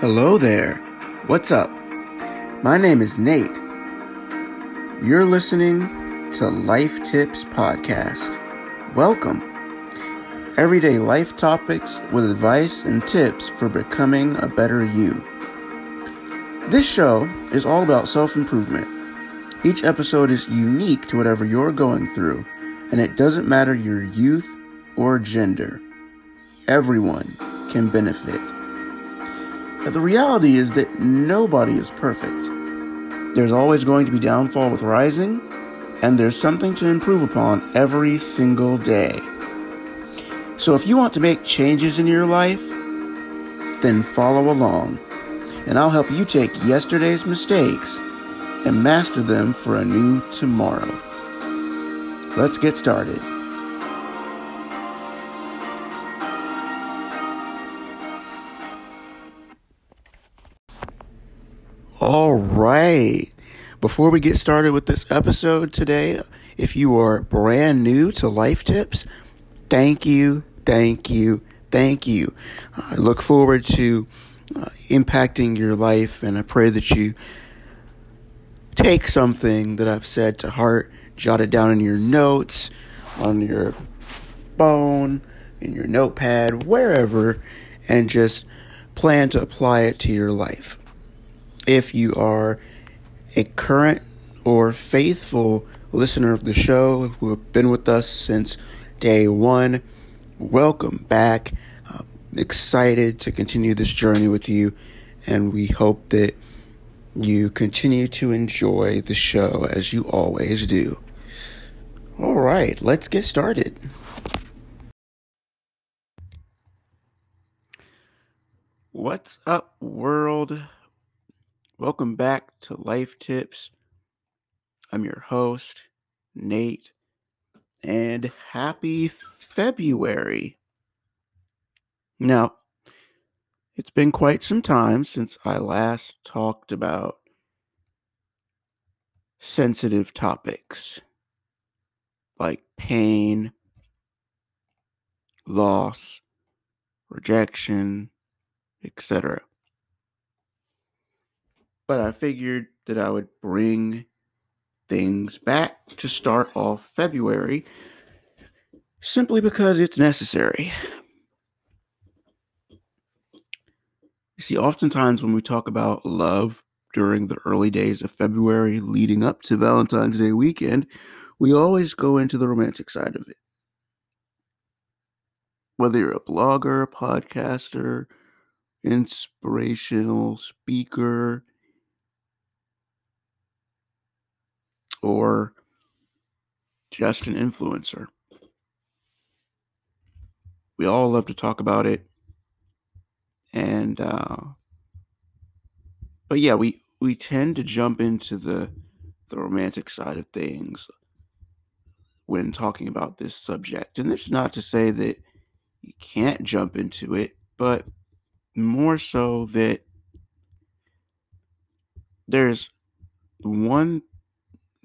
Hello there. What's up? My name is Nate. You're listening to Life Tips Podcast. Welcome. Everyday life topics with advice and tips for becoming a better you. This show is all about self improvement. Each episode is unique to whatever you're going through, and it doesn't matter your youth or gender. Everyone can benefit. But the reality is that nobody is perfect. There's always going to be downfall with rising, and there's something to improve upon every single day. So if you want to make changes in your life, then follow along, and I'll help you take yesterday's mistakes and master them for a new tomorrow. Let's get started. Right. Before we get started with this episode today, if you are brand new to Life Tips, thank you, thank you, thank you. I look forward to uh, impacting your life, and I pray that you take something that I've said to heart, jot it down in your notes, on your phone, in your notepad, wherever, and just plan to apply it to your life if you are a current or faithful listener of the show who have been with us since day one, welcome back. Excited to continue this journey with you, and we hope that you continue to enjoy the show as you always do. All right, let's get started. What's up, world? Welcome back to Life Tips. I'm your host, Nate, and happy February. Now, it's been quite some time since I last talked about sensitive topics like pain, loss, rejection, etc but I figured that I would bring things back to start off February simply because it's necessary. You see, oftentimes when we talk about love during the early days of February leading up to Valentine's Day weekend, we always go into the romantic side of it. Whether you're a blogger, a podcaster, inspirational speaker, or just an influencer. We all love to talk about it. And uh but yeah, we we tend to jump into the the romantic side of things when talking about this subject. And this is not to say that you can't jump into it, but more so that there's one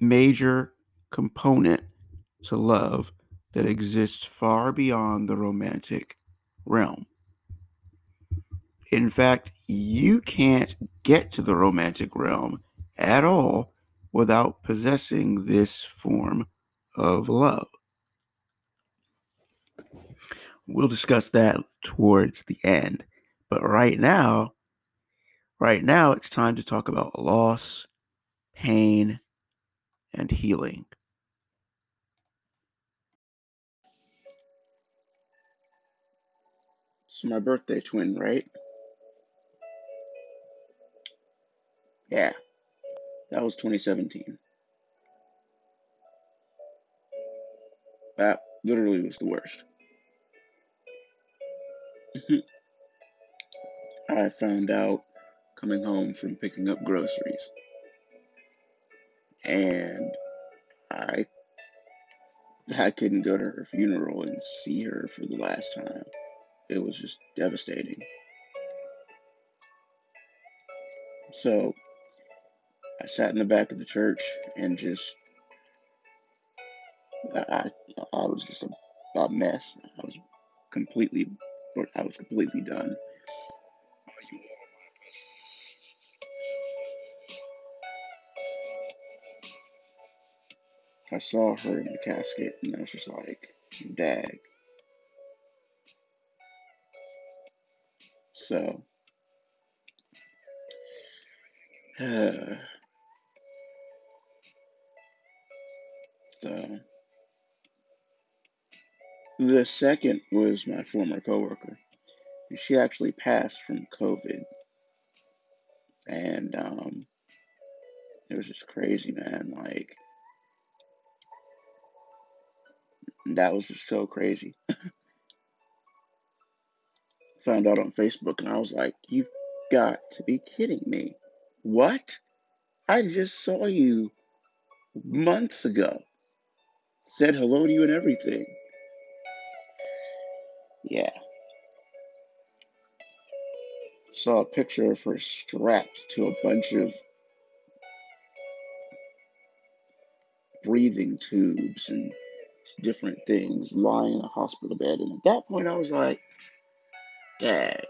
major component to love that exists far beyond the romantic realm. In fact, you can't get to the romantic realm at all without possessing this form of love. We'll discuss that towards the end. But right now, right now, it's time to talk about loss, pain, and healing. It's my birthday twin, right? Yeah, that was 2017. That literally was the worst. I found out coming home from picking up groceries and I I couldn't go to her funeral and see her for the last time. It was just devastating. So I sat in the back of the church and just I I was just a, a mess. I was completely I was completely done. I saw her in the casket and I was just like, dag. So, uh, so the second was my former coworker. She actually passed from COVID, and um, it was just crazy, man. Like that was just so crazy. Found out on Facebook, and I was like, "You've got to be kidding me! What? I just saw you months ago. Said hello to you and everything." Yeah. Saw a picture of her strapped to a bunch of breathing tubes and different things lying in a hospital bed. And at that point, I was like, Dad,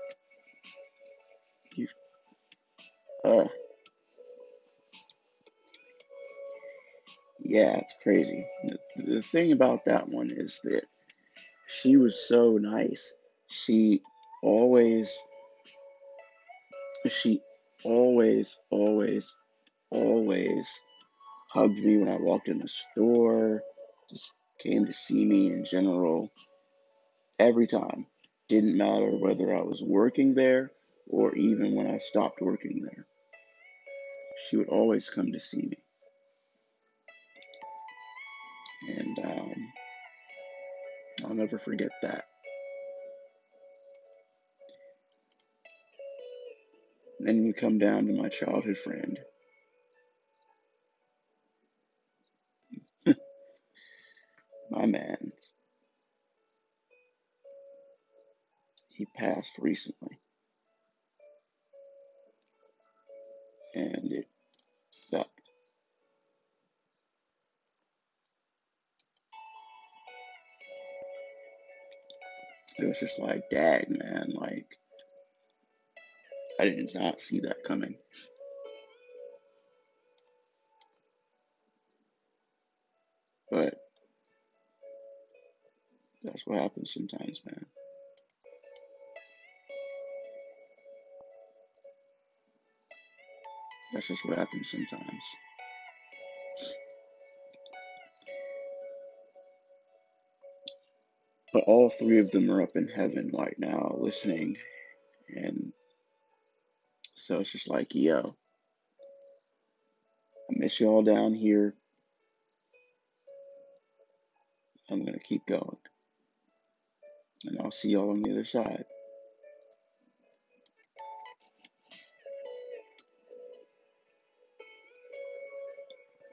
you, uh, yeah, it's crazy. The, the thing about that one is that she was so nice. She always, she always, always, always hugged me when I walked in the store, just came to see me in general every time. Didn't matter whether I was working there or even when I stopped working there. She would always come to see me. And um, I'll never forget that. Then you come down to my childhood friend my man, he passed recently. And it sucked. It was just like, dag, man, like, I did not see that coming. But that's what happens sometimes, man. That's just what happens sometimes. But all three of them are up in heaven right now listening. And so it's just like, yo, I miss y'all down here. I'm going to keep going and I'll see y'all on the other side.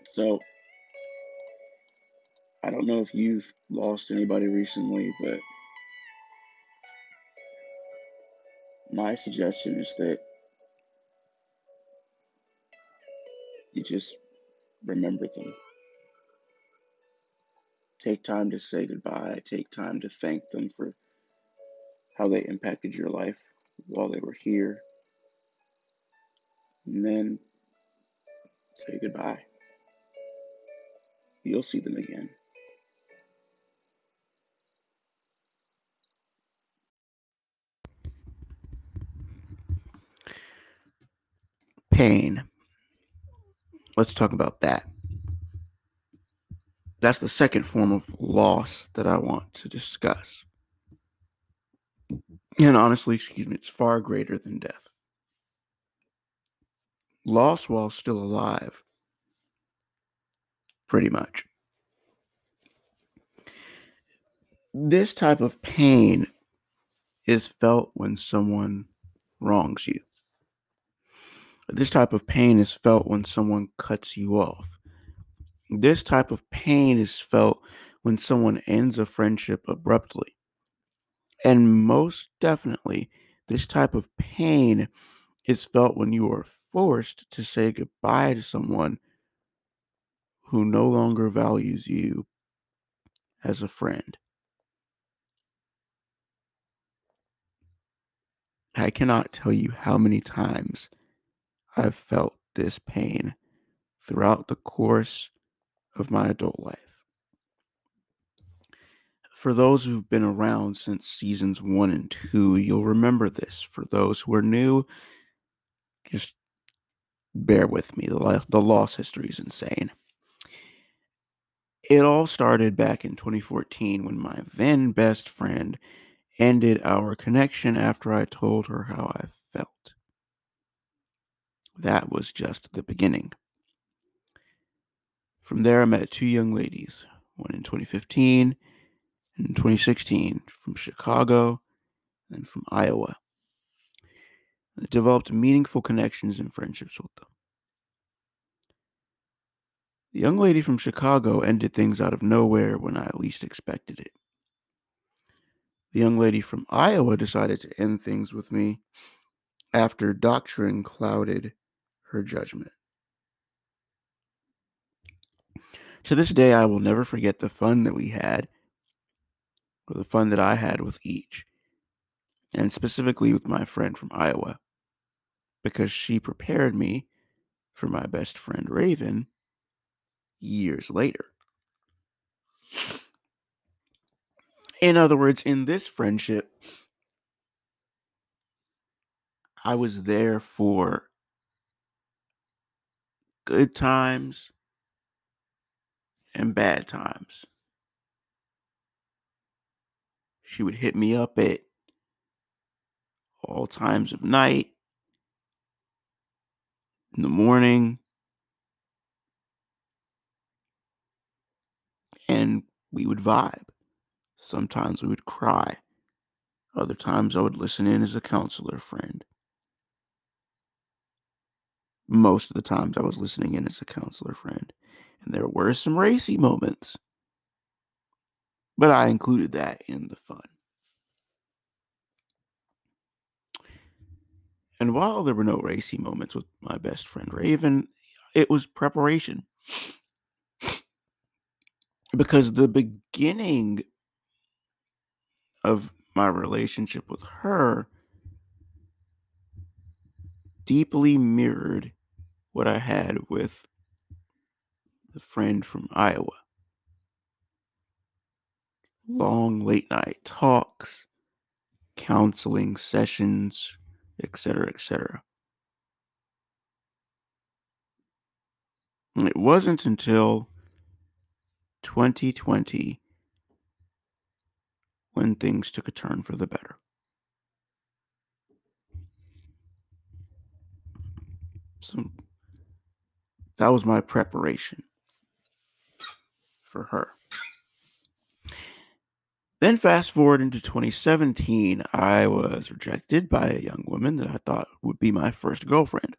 So, I don't know if you've lost anybody recently, but my suggestion is that you just remember them. Take time to say goodbye. Take time to thank them for how they impacted your life while they were here. And then say goodbye. You'll see them again. Pain. Let's talk about that that's the second form of loss that I want to discuss. And honestly, excuse me, it's far greater than death. Loss while still alive, pretty much. This type of pain is felt when someone wrongs you. This type of pain is felt when someone cuts you off this type of pain is felt when someone ends a friendship abruptly. And most definitely, this type of pain is felt when you are forced to say goodbye to someone who no longer values you as a friend. I cannot tell you how many times I've felt this pain throughout the course of my adult life. For those who've been around since seasons one and two, you'll remember this. For those who are new, just bear with me. The, the loss history is insane. It all started back in 2014 when my then best friend ended our connection after I told her how I felt. That was just the beginning. From there, I met two young ladies, one in 2015 and 2016 from Chicago and from Iowa. I developed meaningful connections and friendships with them. The young lady from Chicago ended things out of nowhere when I least expected it. The young lady from Iowa decided to end things with me after doctrine clouded her judgment. To this day, I will never forget the fun that we had, or the fun that I had with each, and specifically with my friend from Iowa, because she prepared me for my best friend Raven years later. In other words, in this friendship, I was there for good times and bad times. She would hit me up at all times of night, in the morning, and we would vibe. Sometimes we would cry. Other times I would listen in as a counselor friend. Most of the times I was listening in as a counselor friend. And there were some racy moments. But I included that in the fun. And while there were no racy moments with my best friend Raven, it was preparation. Because the beginning of my relationship with her deeply mirrored what I had with the friend from Iowa. Long late night talks, counseling sessions, etc., etc. It wasn't until 2020 when things took a turn for the better. So that was my preparation for her. Then, fast forward into 2017, I was rejected by a young woman that I thought would be my first girlfriend.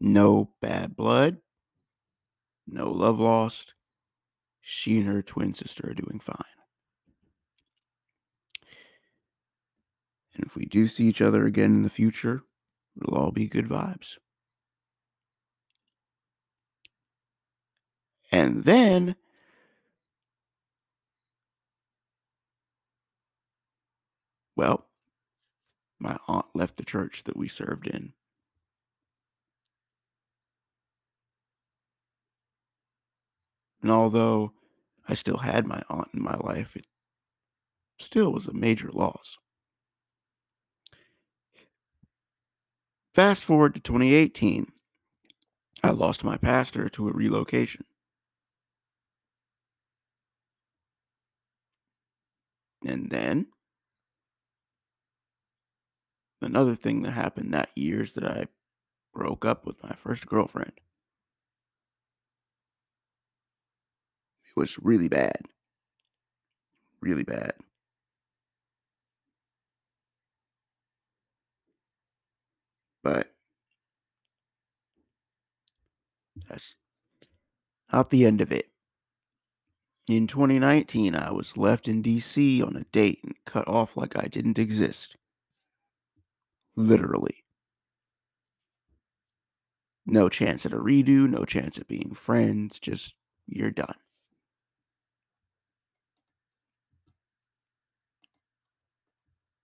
No bad blood, no love lost. She and her twin sister are doing fine. And if we do see each other again in the future, it'll all be good vibes. And then Well, my aunt left the church that we served in. And although I still had my aunt in my life, it still was a major loss. Fast forward to 2018, I lost my pastor to a relocation. And then another thing that happened that year is that I broke up with my first girlfriend. It was really bad. Really bad. But that's not the end of it. In 2019, I was left in DC on a date and cut off like I didn't exist. Literally. No chance at a redo, no chance at being friends, just you're done.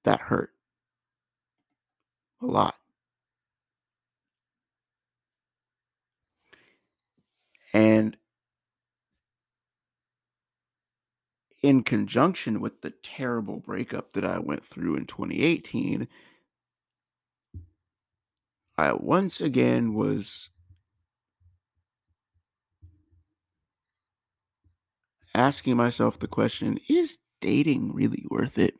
That hurt. A lot. And in conjunction with the terrible breakup that I went through in 2018, I once again was asking myself the question is dating really worth it?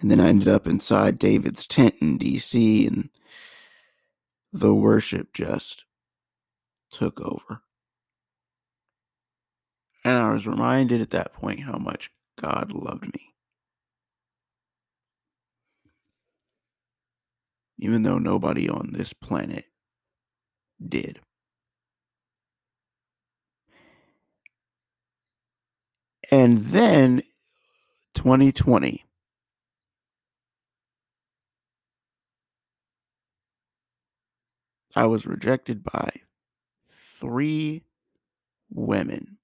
And then I ended up inside David's tent in DC, and the worship just took over. And I was reminded at that point how much God loved me. Even though nobody on this planet did. And then 2020. I was rejected by three women.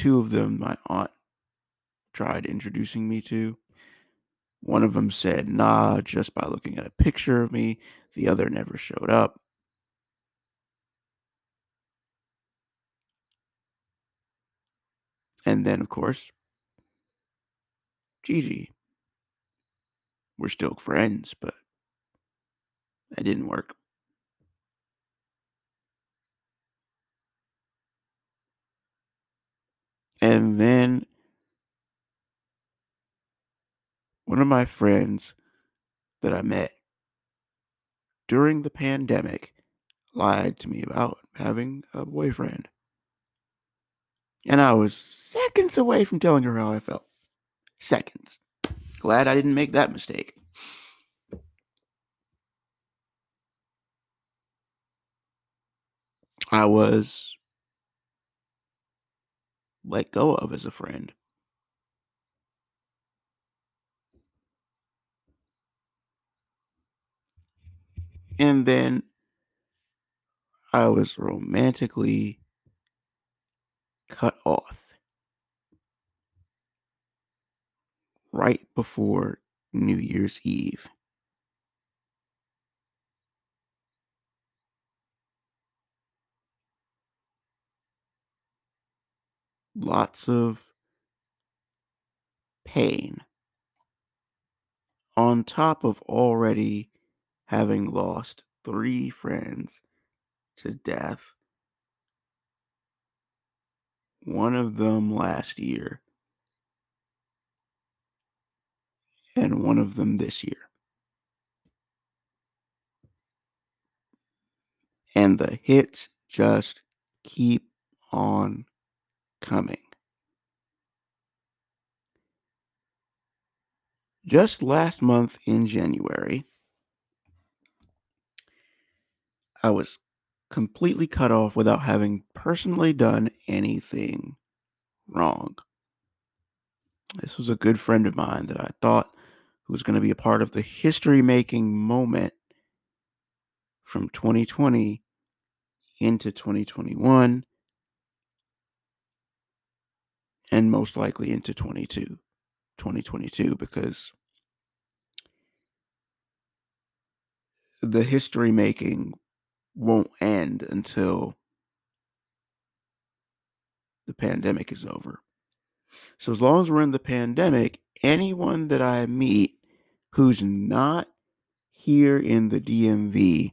Two of them my aunt tried introducing me to. One of them said, nah, just by looking at a picture of me. The other never showed up. And then, of course, Gigi. We're still friends, but that didn't work. And then one of my friends that I met during the pandemic lied to me about having a boyfriend. And I was seconds away from telling her how I felt. Seconds. Glad I didn't make that mistake. I was let go of as a friend. And then I was romantically cut off right before New Year's Eve. Lots of pain on top of already having lost three friends to death. One of them last year, and one of them this year. And the hits just keep on coming. Just last month in January, I was completely cut off without having personally done anything wrong. This was a good friend of mine that I thought was going to be a part of the history making moment from 2020 into 2021 and most likely into 22 2022 because the history making won't end until the pandemic is over. So as long as we're in the pandemic, anyone that I meet who's not here in the DMV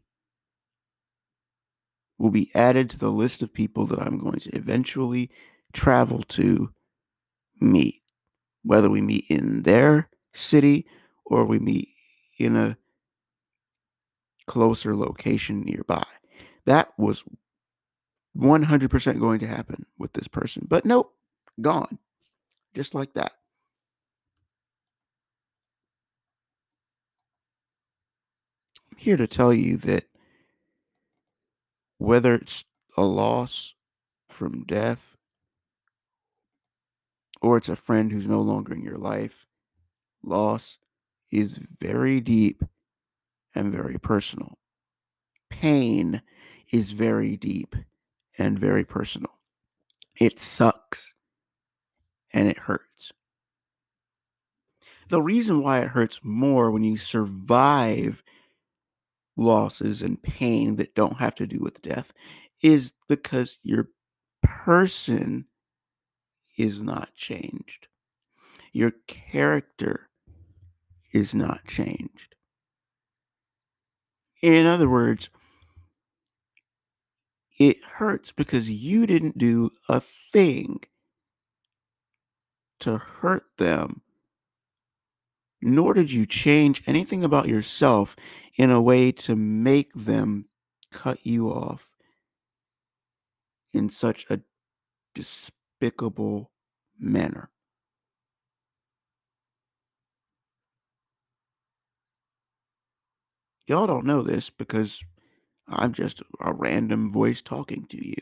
will be added to the list of people that I'm going to eventually travel to meet, whether we meet in their city or we meet in a closer location nearby. That was 100% going to happen with this person. But nope, gone. Just like that. I'm here to tell you that whether it's a loss from death or it's a friend who's no longer in your life, loss is very deep and very personal. Pain is very deep and very personal. It sucks and it hurts. The reason why it hurts more when you survive losses and pain that don't have to do with death is because your person is not changed. Your character is not changed. In other words, it hurts because you didn't do a thing to hurt them, nor did you change anything about yourself in a way to make them cut you off in such a despicable manner. Y'all don't know this because I'm just a random voice talking to you.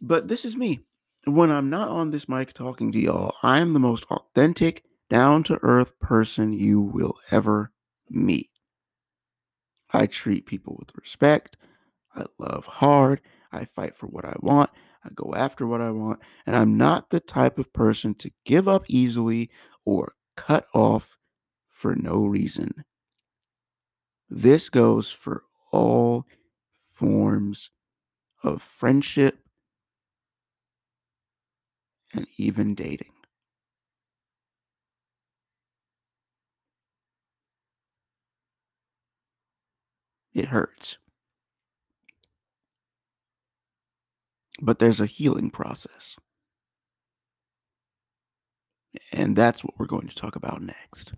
But this is me. When I'm not on this mic talking to y'all, I am the most authentic, down to earth person you will ever meet. I treat people with respect. I love hard. I fight for what I want. I go after what I want. And I'm not the type of person to give up easily or cut off for no reason. This goes for all forms of friendship and even dating. It hurts. But there's a healing process. And that's what we're going to talk about next.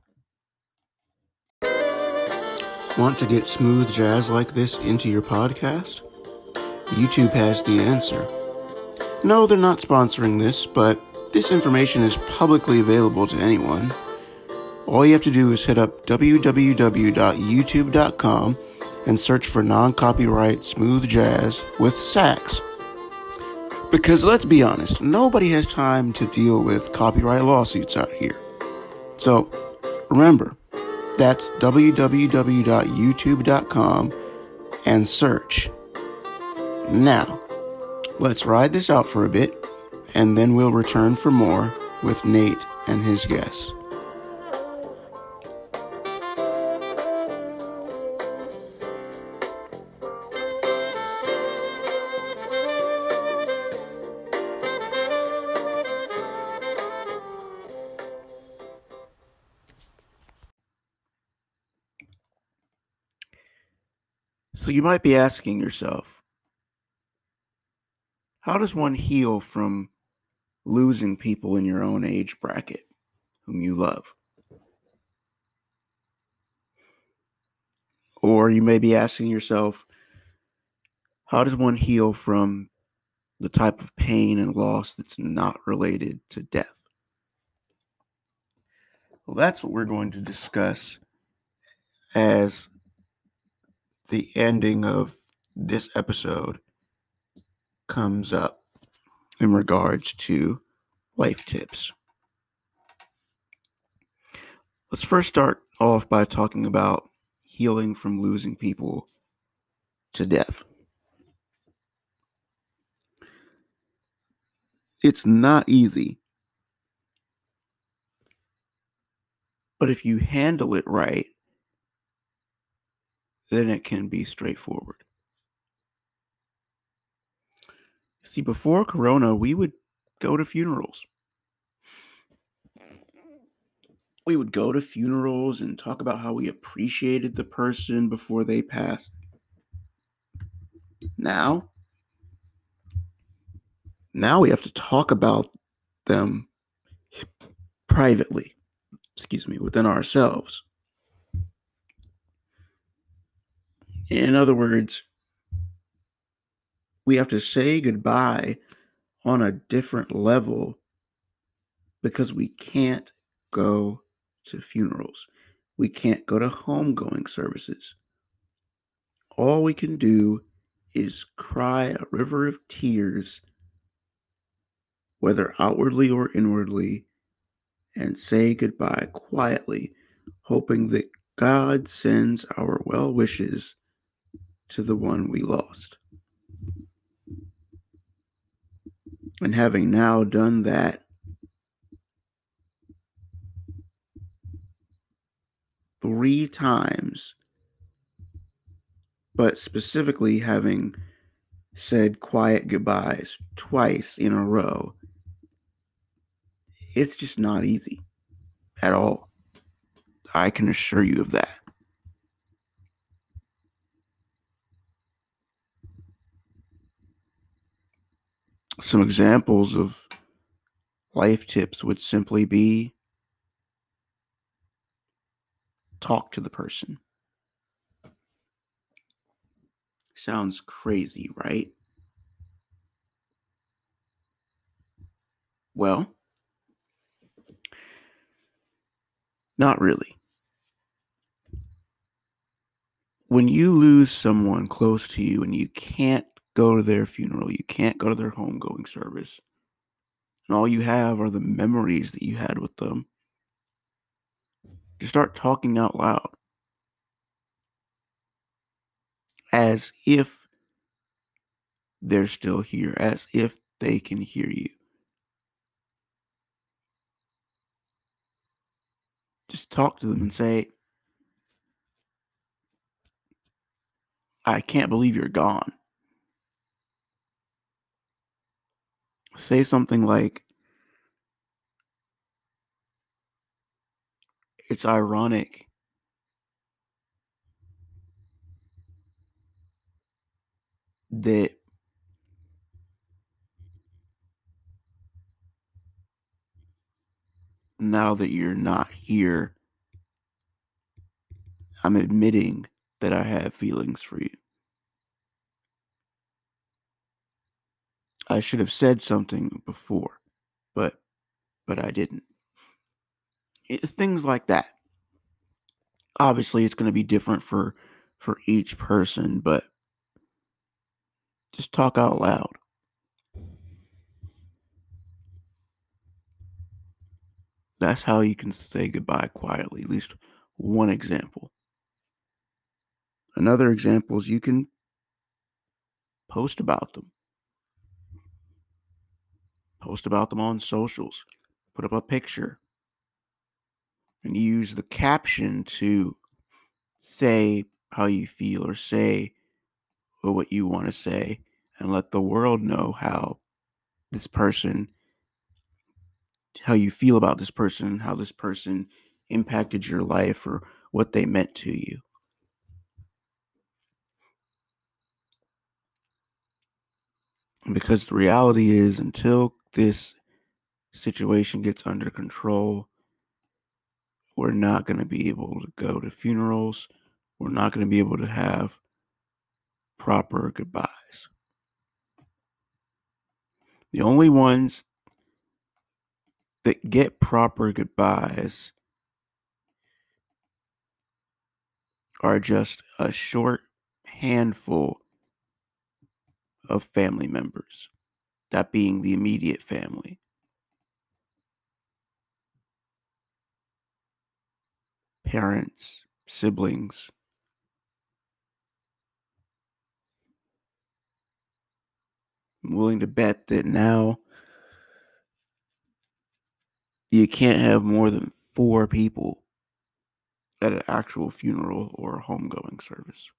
Want to get smooth jazz like this into your podcast? YouTube has the answer. No, they're not sponsoring this, but this information is publicly available to anyone. All you have to do is hit up www.youtube.com and search for non copyright smooth jazz with sax. Because let's be honest, nobody has time to deal with copyright lawsuits out here. So remember, that's www.youtube.com and search. Now, let's ride this out for a bit, and then we'll return for more with Nate and his guests. So you might be asking yourself, how does one heal from losing people in your own age bracket whom you love? Or you may be asking yourself, how does one heal from the type of pain and loss that's not related to death? Well, that's what we're going to discuss as the ending of this episode comes up in regards to life tips. Let's first start off by talking about healing from losing people to death. It's not easy. But if you handle it right, then it can be straightforward. See, before Corona, we would go to funerals. We would go to funerals and talk about how we appreciated the person before they passed. Now, now we have to talk about them privately, excuse me, within ourselves. In other words, we have to say goodbye on a different level because we can't go to funerals. We can't go to homegoing services. All we can do is cry a river of tears, whether outwardly or inwardly, and say goodbye quietly, hoping that God sends our well wishes to the one we lost. And having now done that, three times but specifically having said quiet goodbyes twice in a row, it's just not easy at all. I can assure you of that. Some examples of life tips would simply be talk to the person. Sounds crazy, right? Well, not really. When you lose someone close to you and you can't go to their funeral, you can't go to their homegoing service, and all you have are the memories that you had with them, you start talking out loud as if they're still here, as if they can hear you. Just talk to them and say, I can't believe you're gone. Say something like, It's ironic that now that you're not here, I'm admitting that I have feelings for you. I should have said something before, but but I didn't. It, things like that. Obviously, it's going to be different for for each person, but just talk out loud. That's how you can say goodbye quietly, at least one example. Another example is you can post about them. Post about them on socials. Put up a picture. And use the caption to say how you feel or say what you want to say and let the world know how this person how you feel about this person, how this person impacted your life or what they meant to you. Because the reality is, until this situation gets under control, we're not going to be able to go to funerals. We're not going to be able to have proper goodbyes. The only ones that get proper goodbyes are just a short handful of family members, that being the immediate family. Parents, siblings, I'm willing to bet that now you can't have more than four people at an actual funeral or homegoing service.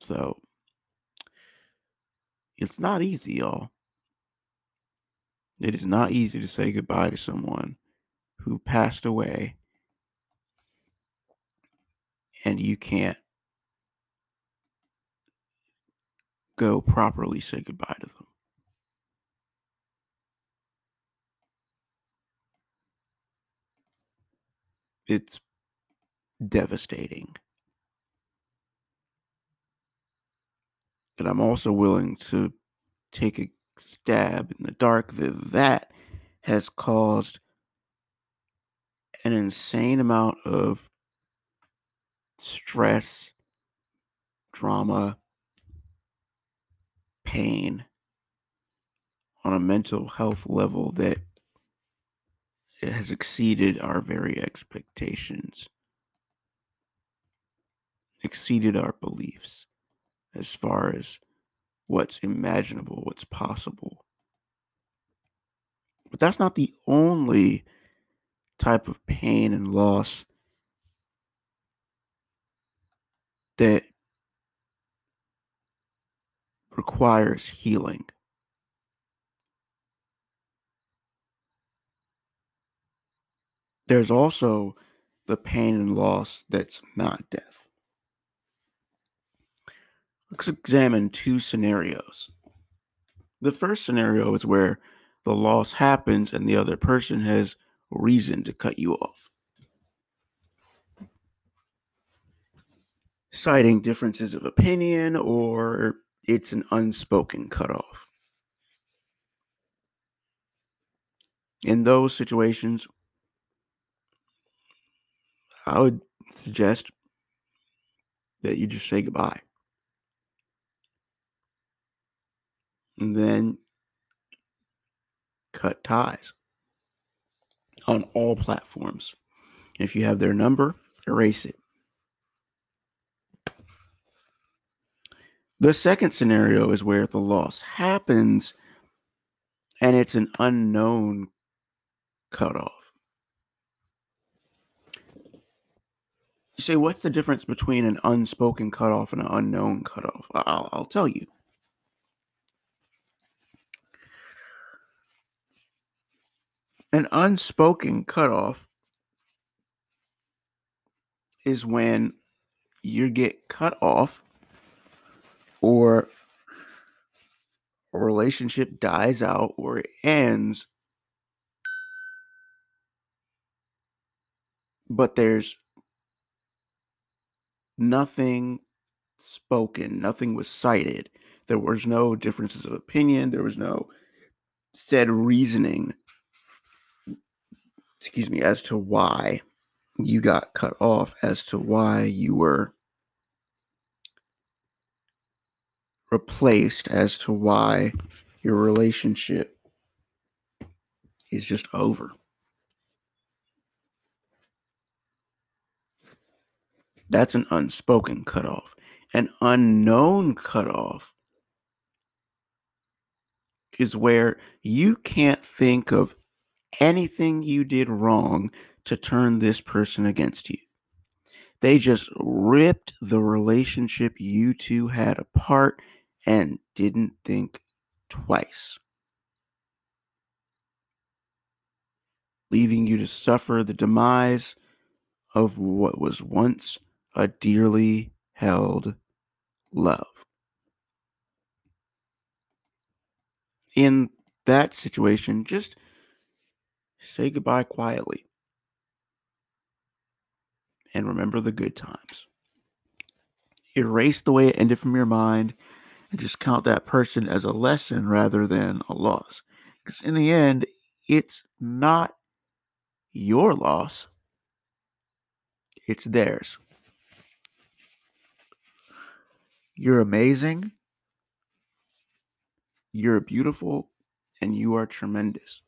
So it's not easy, y'all. It is not easy to say goodbye to someone who passed away and you can't go properly say goodbye to them. It's devastating. And I'm also willing to take a stab in the dark that that has caused an insane amount of stress, drama, pain on a mental health level that it has exceeded our very expectations, exceeded our beliefs as far as what's imaginable, what's possible. But that's not the only type of pain and loss that requires healing. There's also the pain and loss that's not death. Let's examine two scenarios. The first scenario is where the loss happens and the other person has reason to cut you off. Citing differences of opinion or it's an unspoken cutoff. In those situations, I would suggest that you just say goodbye. And then cut ties on all platforms. If you have their number, erase it. The second scenario is where the loss happens and it's an unknown cutoff. You say, what's the difference between an unspoken cutoff and an unknown cutoff? I'll, I'll tell you. An unspoken cutoff is when you get cut off or a relationship dies out or it ends, but there's nothing spoken, nothing was cited. There was no differences of opinion, there was no said reasoning, excuse me, as to why you got cut off, as to why you were replaced as to why your relationship is just over. That's an unspoken cutoff. An unknown cutoff is where you can't think of anything you did wrong to turn this person against you. They just ripped the relationship you two had apart and didn't think twice, leaving you to suffer the demise of what was once a dearly held love. In that situation, just say goodbye quietly and remember the good times. Erase the way it ended from your mind and just count that person as a lesson rather than a loss. Because in the end, it's not your loss, it's theirs. You're amazing, you're beautiful, and you are tremendous.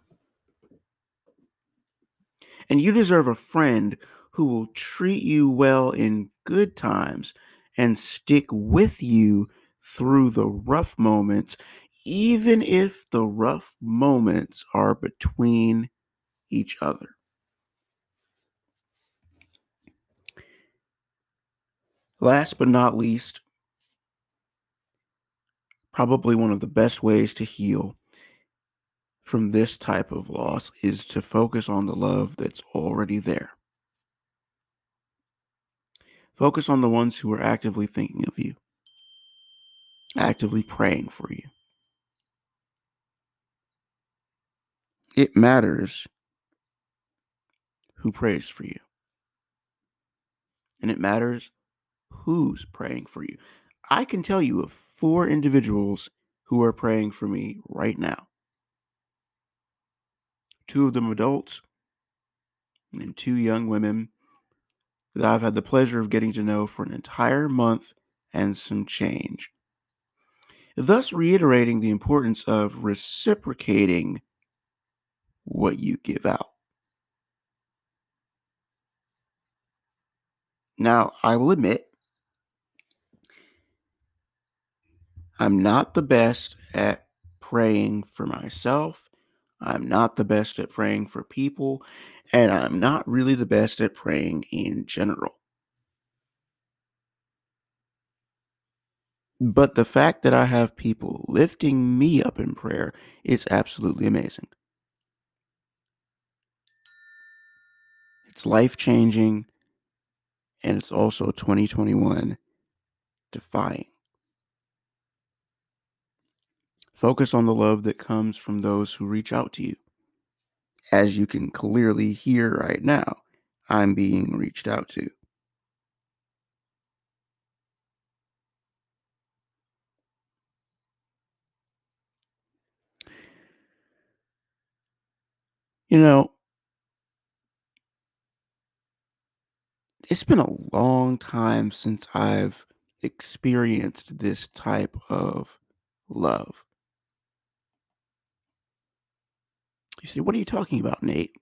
And you deserve a friend who will treat you well in good times and stick with you through the rough moments, even if the rough moments are between each other. Last but not least, probably one of the best ways to heal from this type of loss is to focus on the love that's already there. Focus on the ones who are actively thinking of you actively praying for you. It matters who prays for you. And it matters who's praying for you. I can tell you of four individuals who are praying for me right now. Two of them adults, and two young women that I've had the pleasure of getting to know for an entire month and some change thus reiterating the importance of reciprocating what you give out. Now, I will admit, I'm not the best at praying for myself. I'm not the best at praying for people. and I'm not really the best at praying in general. But the fact that I have people lifting me up in prayer is absolutely amazing. It's life changing, and it's also 2021 defying. Focus on the love that comes from those who reach out to you. As you can clearly hear right now, I'm being reached out to. You know, it's been a long time since I've experienced this type of love. You say, what are you talking about, Nate?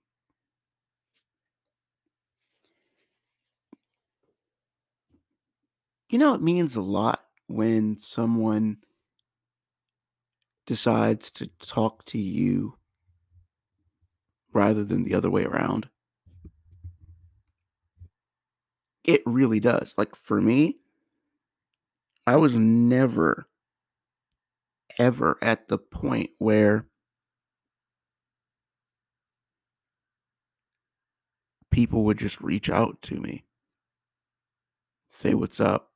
You know, it means a lot when someone decides to talk to you rather than the other way around. It really does. Like for me, I was never, ever at the point where people would just reach out to me, say, What's up?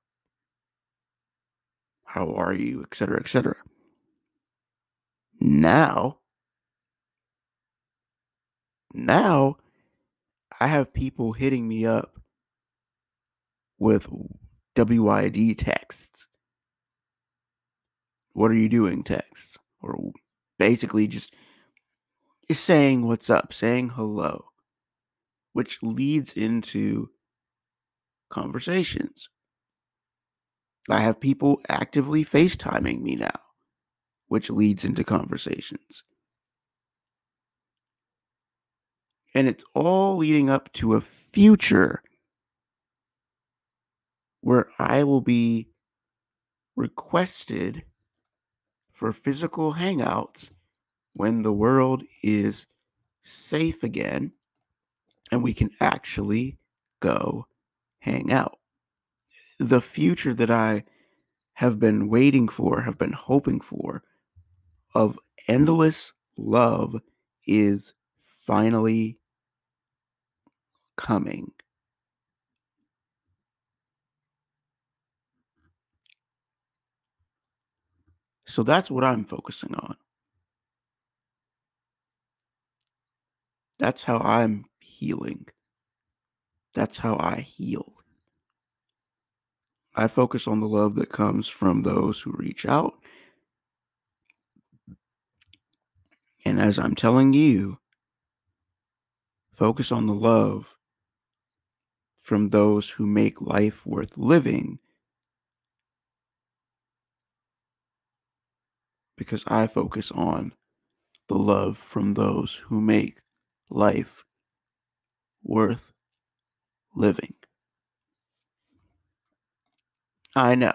How are you? Etc. Etc. Now, now I have people hitting me up with WID texts. What are you doing texts? Or basically just saying what's up, saying hello, which leads into conversations. I have people actively FaceTiming me now, which leads into conversations. And it's all leading up to a future where I will be requested for physical hangouts when the world is safe again and we can actually go hang out. The future that I have been waiting for, have been hoping for, of endless love is finally coming. So that's what I'm focusing on. That's how I'm healing. That's how I heal. I focus on the love that comes from those who reach out. And as I'm telling you, focus on the love from those who make life worth living because I focus on the love from those who make life worth living. I know.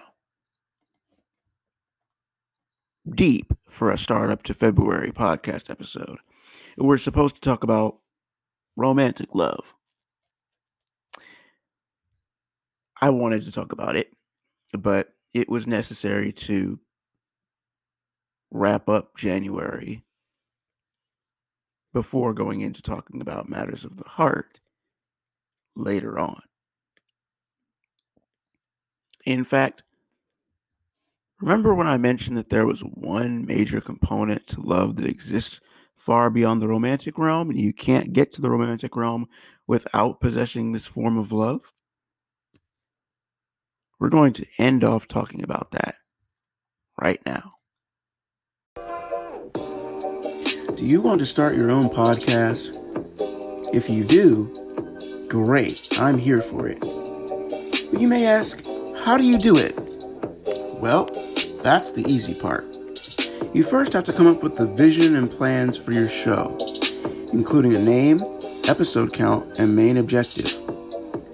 Deep for a startup to February podcast episode. We're supposed to talk about romantic love. I wanted to talk about it, but it was necessary to wrap up January before going into talking about matters of the heart later on. In fact, remember when I mentioned that there was one major component to love that exists far beyond the romantic realm, and you can't get to the romantic realm without possessing this form of love? We're going to end off talking about that right now. Do you want to start your own podcast? If you do, great, I'm here for it. But you may ask, how do you do it? Well, that's the easy part. You first have to come up with the vision and plans for your show, including a name, episode count, and main objective.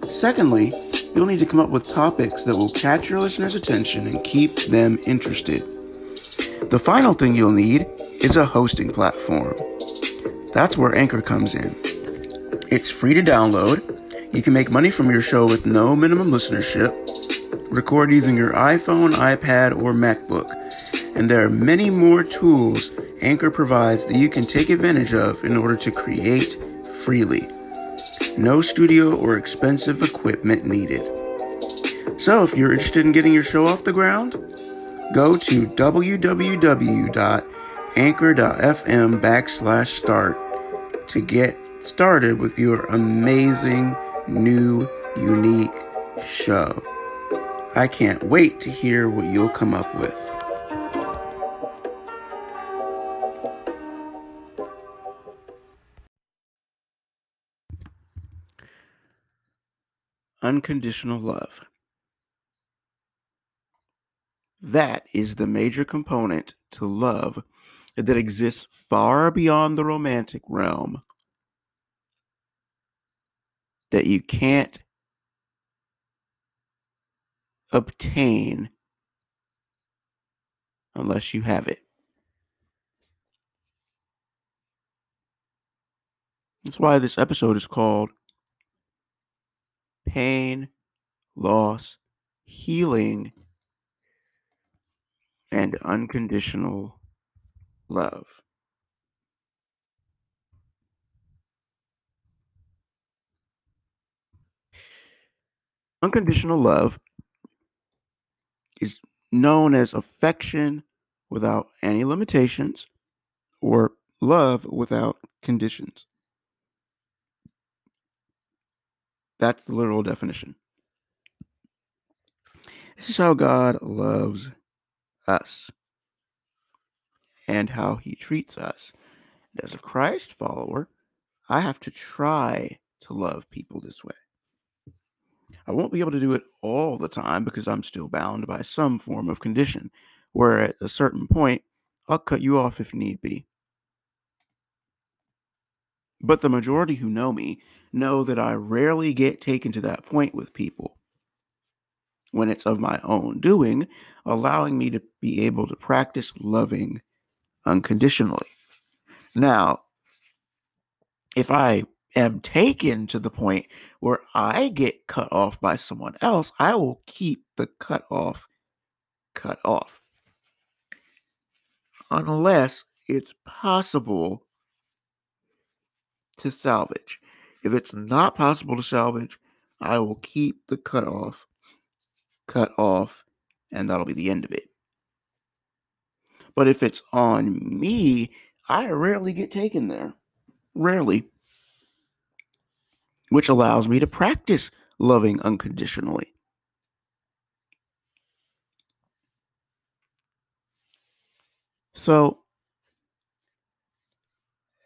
Secondly, you'll need to come up with topics that will catch your listeners' attention and keep them interested. The final thing you'll need is a hosting platform. That's where Anchor comes in. It's free to download. You can make money from your show with no minimum listenership. Record using your iPhone, iPad, or MacBook. And there are many more tools Anchor provides that you can take advantage of in order to create freely. No studio or expensive equipment needed. So, if you're interested in getting your show off the ground, go to www.anchor.fm backslash start to get started with your amazing, new, unique show. I can't wait to hear what you'll come up with. Unconditional love. That is the major component to love that exists far beyond the romantic realm that you can't obtain unless you have it. That's why this episode is called Pain, Loss, Healing, and Unconditional Love. Unconditional love is known as affection without any limitations or love without conditions. That's the literal definition. This is how God loves us and how he treats us. And as a Christ follower, I have to try to love people this way. I won't be able to do it all the time because I'm still bound by some form of condition, where at a certain point, I'll cut you off if need be. But the majority who know me know that I rarely get taken to that point with people when it's of my own doing, allowing me to be able to practice loving unconditionally. Now, if I am taken to the point where I get cut off by someone else, I will keep the cut off cut off. Unless it's possible to salvage. If it's not possible to salvage, I will keep the cut off cut off, and that'll be the end of it. But if it's on me, I rarely get taken there. Rarely which allows me to practice loving unconditionally. So,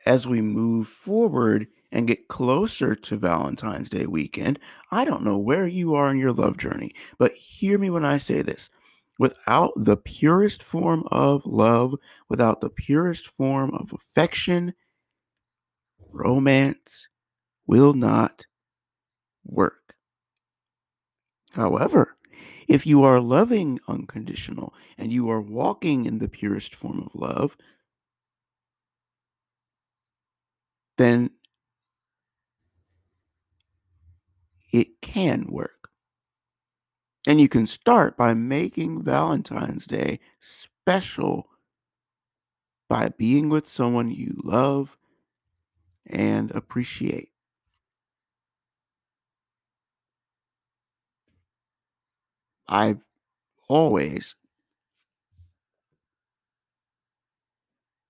as we move forward and get closer to Valentine's Day weekend, I don't know where you are in your love journey, but hear me when I say this. Without the purest form of love, without the purest form of affection, romance, will not work. However, if you are loving unconditional and you are walking in the purest form of love, then it can work. And you can start by making Valentine's Day special by being with someone you love and appreciate. I've always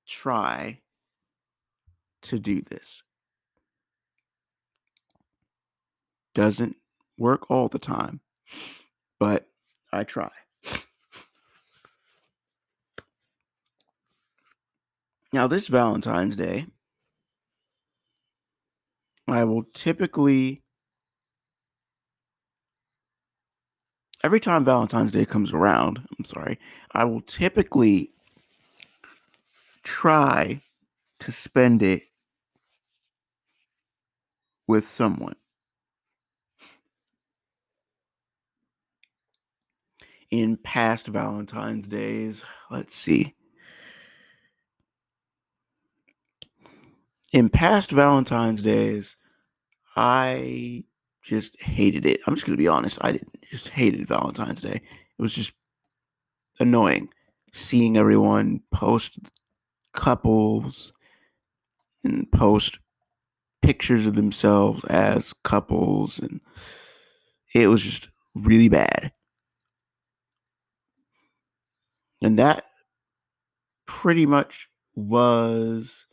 try to do this. Doesn't work all the time, but I try. Now, this Valentine's Day, I will typically every time Valentine's Day comes around, I'm sorry, I will typically try to spend it with someone. In past Valentine's Days, let's see. In past Valentine's Days, I just hated it. I'm just going to be honest. I didn't just hated Valentine's Day. It was just annoying seeing everyone post couples and post pictures of themselves as couples and it was just really bad. And that pretty much was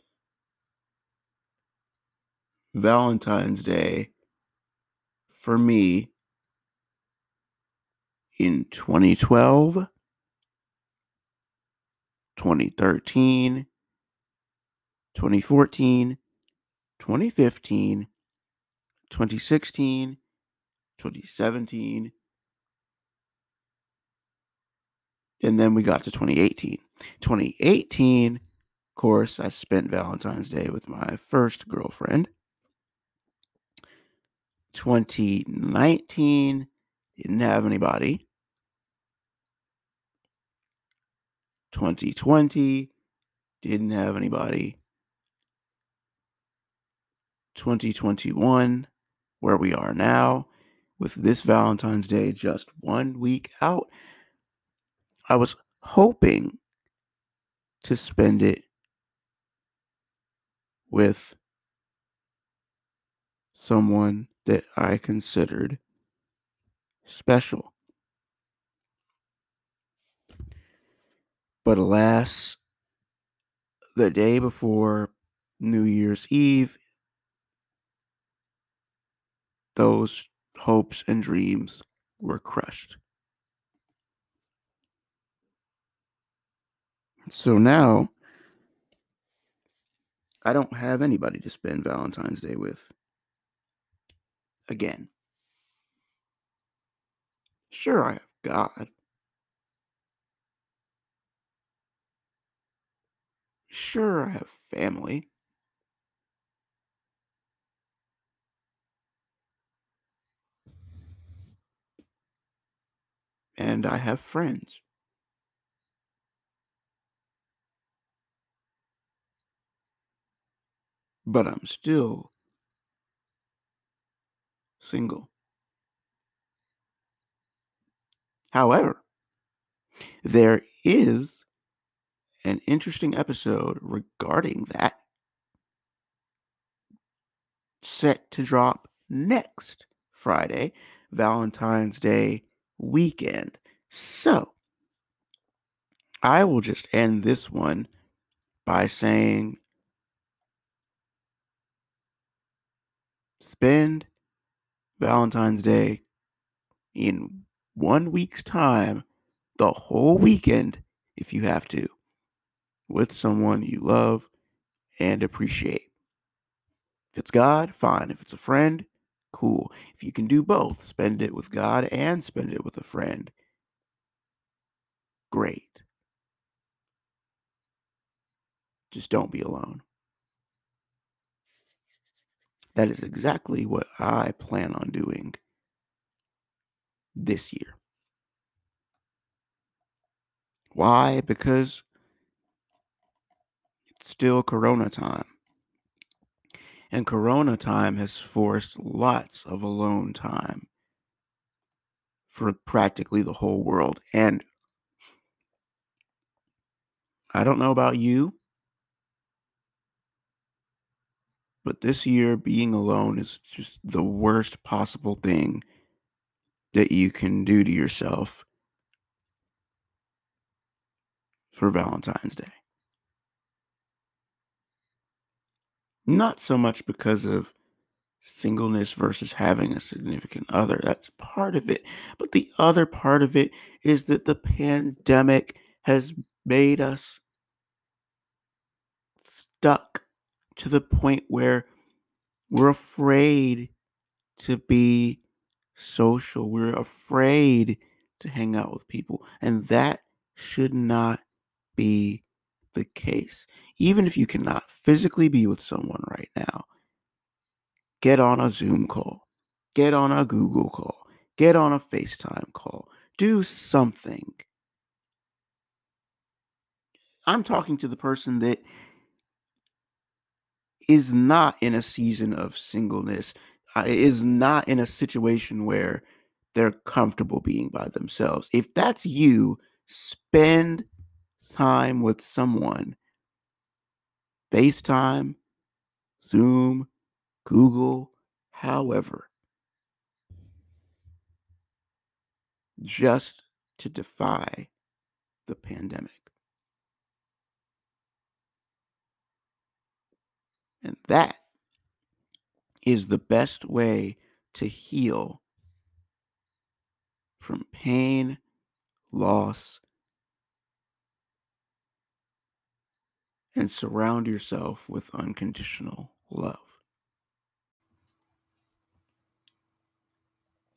Valentine's Day for me in 2012, 2013, 2014, 2015, 2016, 2017, and then we got to 2018. 2018, of course, I spent Valentine's Day with my first girlfriend. 2019, didn't have anybody. 2020, didn't have anybody. 2021, where we are now, with this Valentine's Day just one week out, I was hoping to spend it with someone that I considered special. But alas, the day before New Year's Eve, those hopes and dreams were crushed. So now I don't have anybody to spend Valentine's Day with again. Sure, I have God. Sure, I have family. And I have friends. But I'm still single. However, there is an interesting episode regarding that set to drop next Friday, Valentine's Day weekend. So, I will just end this one by saying spend Valentine's Day in one week's time, the whole weekend, if you have to, with someone you love and appreciate. If it's God, fine. If it's a friend, cool. If you can do both, spend it with God and spend it with a friend, great. Just don't be alone. That is exactly what I plan on doing this year. Why? Because it's still Corona time. And Corona time has forced lots of alone time for practically the whole world. And I don't know about you, but this year being alone is just the worst possible thing that you can do to yourself for Valentine's Day. Not so much because of singleness versus having a significant other. That's part of it. But the other part of it is that the pandemic has made us stuck to the point where we're afraid to be social. We're afraid to hang out with people. And that should not be the case. Even if you cannot physically be with someone right now, get on a Zoom call, get on a Google call, get on a FaceTime call, do something. I'm talking to the person that is not in a season of singleness. uh, is not in a situation where they're comfortable being by themselves. If that's you, spend time with someone. FaceTime, Zoom, Google, however. Just to defy the pandemic. And that is the best way to heal from pain, loss, and surround yourself with unconditional love.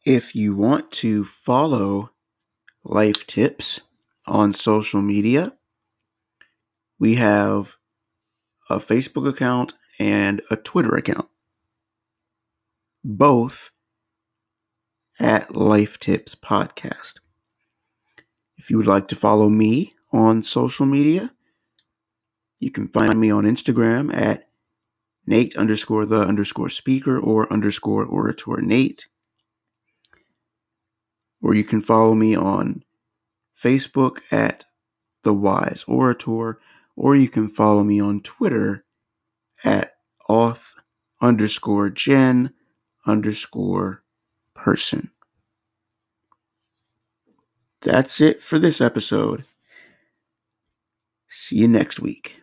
If you want to follow Life Tips on social media, we have a Facebook account and a Twitter account. Both at Life Tips Podcast. If you would like to follow me on social media, you can find me on Instagram at Nate underscore the underscore speaker or underscore orator Nate. Or you can follow me on Facebook at The Wise Orator, or you can follow me on Twitter at auth underscore gen underscore person. That's it for this episode. See you next week.